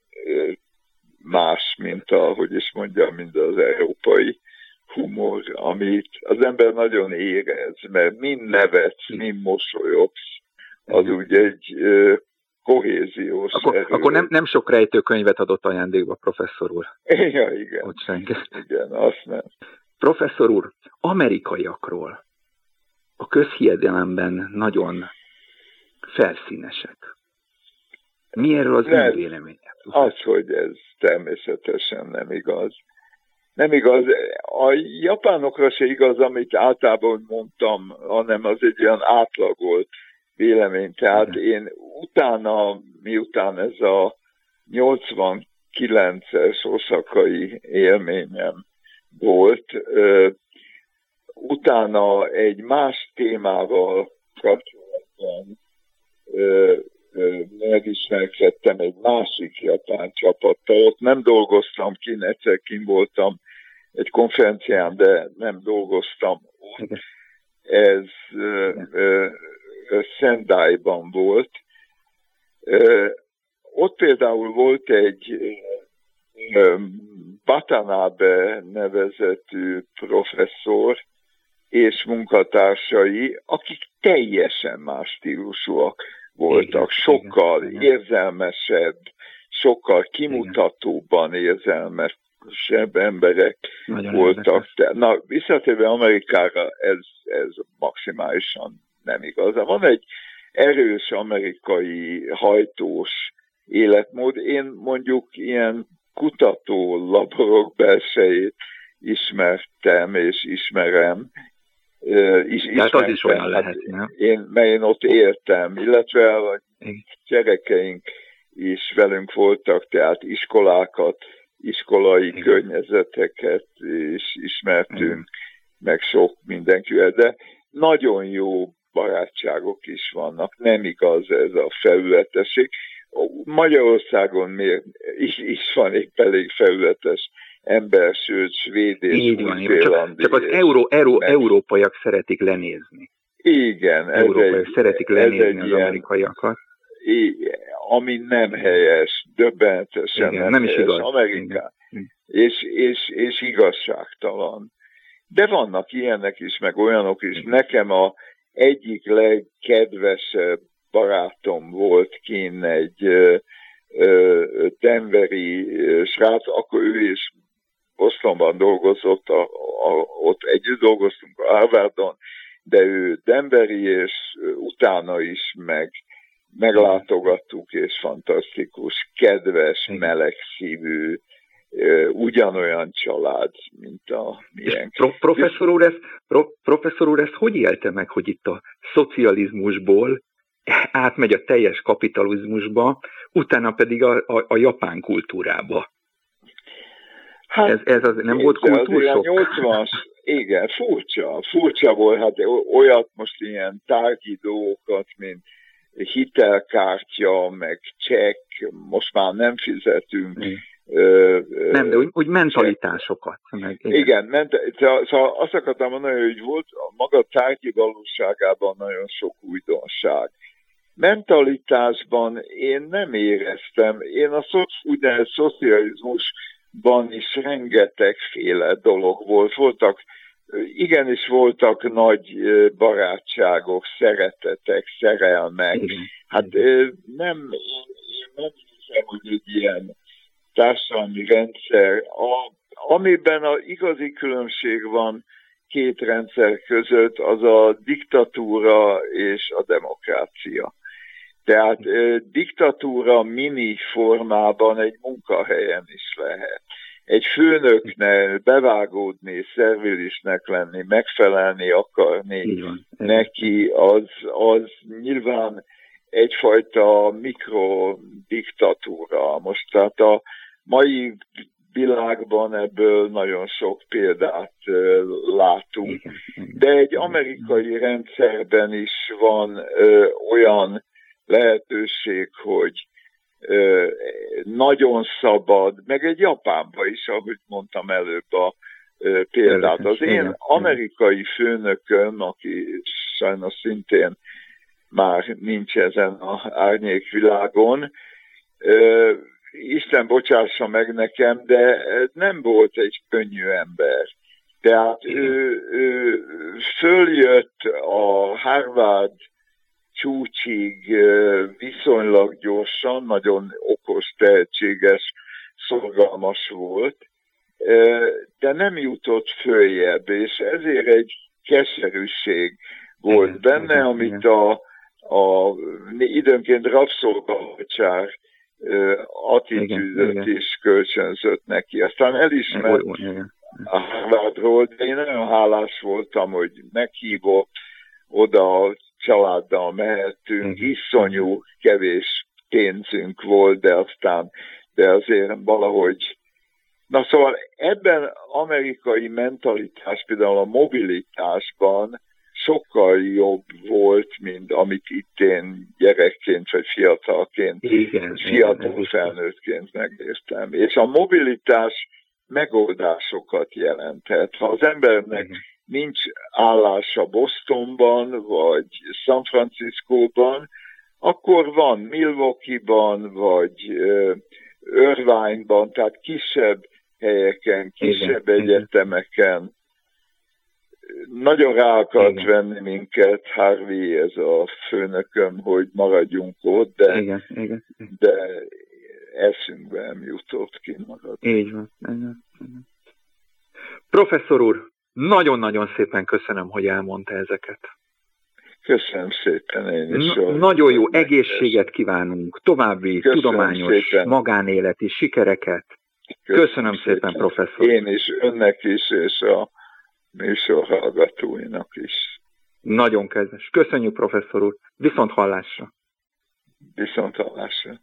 más, mint a, hogy is mondjam, mint az európai humor, amit az ember nagyon érez, mert mind nevetsz, mind mosolyogsz, az úgy egy kohéziós akkor, erő. Akkor nem, nem sok rejtőkönyvet adott ajándékba, professzor úr. Ja, igen. Igen, azt nem. Professzor úr, amerikaiakról a közhiedelemben nagyon felszínesek. Mi erről az ön véleménye? Az, hogy ez természetesen nem igaz. Nem igaz. A japánokra se igaz, amit általában mondtam, hanem az egy olyan átlagolt vélemény. Tehát én utána, miután ez a 89-es oszakai élményem volt, utána egy más témával kapcsolatban megismerkedtem egy másik japán csapattal. Ott nem dolgoztam ki, egyszer kim voltam egy konferencián, de nem dolgoztam ott. Ez Sendai-ban volt. Ott például volt egy Batanabe nevezetű professzor, és munkatársai, akik teljesen más stílusúak voltak, sokkal igen, érzelmesebb, sokkal kimutatóbban érzelmesebb emberek Nagyon voltak. Te, na, visszatérve Amerikára, ez, ez maximálisan nem igaz. Van egy erős amerikai hajtós életmód. Én mondjuk ilyen kutató laborok belsejét ismertem és ismerem. Is, Tehát az is olyan lehet, nem? Én, mert én ott éltem, illetve a gyerekeink is velünk voltak, tehát iskolákat, iskolai Igen. környezeteket is ismertünk, Igen. meg sok mindenkivel, de nagyon jó barátságok is vannak, nem igaz ez a felületesség. Magyarországon miért is, is van épp elég felületes ember, sőt, svéd és Így van, csak, csak az euró, euró, európaiak szeretik lenézni. Igen. Európaiak egy, szeretik lenézni az ilyen, amerikaiakat. Igen, ami nem helyes, döbbenetesen Igen, nem, nem is helyes. igaz. Amerikán. És, és, és igazságtalan. De vannak ilyenek is, meg olyanok is. Igen. Nekem a egyik legkedvesebb barátom volt kín egy Denveri srác, akkor ő is Bostonban dolgozott, a, a, ott együtt dolgoztunk a Harvardon, de ő Denveri, és utána is meg meglátogattuk, és fantasztikus, kedves, melegszívű, ugyanolyan család, mint a milyen. Pro, professzor, úr ezt, pro, professzor úr ezt hogy élte meg, hogy itt a szocializmusból átmegy a teljes kapitalizmusba, utána pedig a, a, a japán kultúrába? Hát, ez, ez az nem volt kultúrsok? 80 igen, furcsa, furcsa volt, hát olyat most ilyen tárgyi dolgokat, mint hitelkártya, meg csekk, most már nem fizetünk. Mm. Nem, de úgy, úgy mentalitásokat. Meg, igen, igen ment, szóval azt akartam mondani, hogy volt a maga tárgyi valóságában nagyon sok újdonság. Mentalitásban én nem éreztem, én a úgynevezett szocializmusban is rengetegféle dolog volt. Voltak igenis voltak nagy barátságok, szeretetek, szerelmek. Hát nem, én nem hiszem, hogy egy ilyen társadalmi rendszer, a, amiben a igazi különbség van két rendszer között, az a diktatúra és a demokrácia. Tehát diktatúra mini formában egy munkahelyen is lehet. Egy főnöknek bevágódni, szervilisnek lenni, megfelelni akarni neki, az, az nyilván egyfajta mikrodiktatúra. Most tehát a mai világban ebből nagyon sok példát látunk. De egy amerikai rendszerben is van ö, olyan lehetőség, hogy nagyon szabad, meg egy Japánban is, ahogy mondtam előbb a példát. Az én amerikai főnököm, aki sajnos szintén már nincs ezen a árnyékvilágon, Isten bocsássa meg nekem, de nem volt egy könnyű ember. Tehát ő, ő följött a Harvard csúcsig viszonylag gyorsan, nagyon okos, tehetséges, szorgalmas volt, de nem jutott följebb, és ezért egy keserűség volt benne, amit a, a időnként rabszolgahatság attitűdöt is kölcsönzött neki. Aztán elismert a Harvardról, de én nagyon hálás voltam, hogy meghívott, oda családdal mehetünk, iszonyú kevés pénzünk volt, de aztán, de azért valahogy Na szóval ebben amerikai mentalitás, például a mobilitásban sokkal jobb volt, mint amit itt én gyerekként vagy fiatalként, igen, fiatal igen, felnőttként megértem. És a mobilitás megoldásokat jelenthet. Ha az embernek igen. Nincs állása Bostonban, vagy San Franciscóban, akkor van Milwaukee-ban, vagy Irvine-ban, tehát kisebb helyeken, kisebb igen, egyetemeken nagyon rá akart igen. venni minket, Harvey, ez a főnököm, hogy maradjunk ott, de, igen, igen. de eszünkbe nem jutott ki magad. Így van. Igen, igen. Professzor úr, nagyon-nagyon szépen köszönöm, hogy elmondta ezeket. Köszönöm szépen én is. Na, nagyon jó egészséget kívánunk, további Köszönöm tudományos, szépen. magánéleti sikereket. Köszönöm, Köszönöm szépen, szépen, professzor. Én is, önnek is, és a műsor hallgatóinak is. Nagyon kedves. Köszönjük, professzor úr. Viszont hallásra. Viszont hallásra.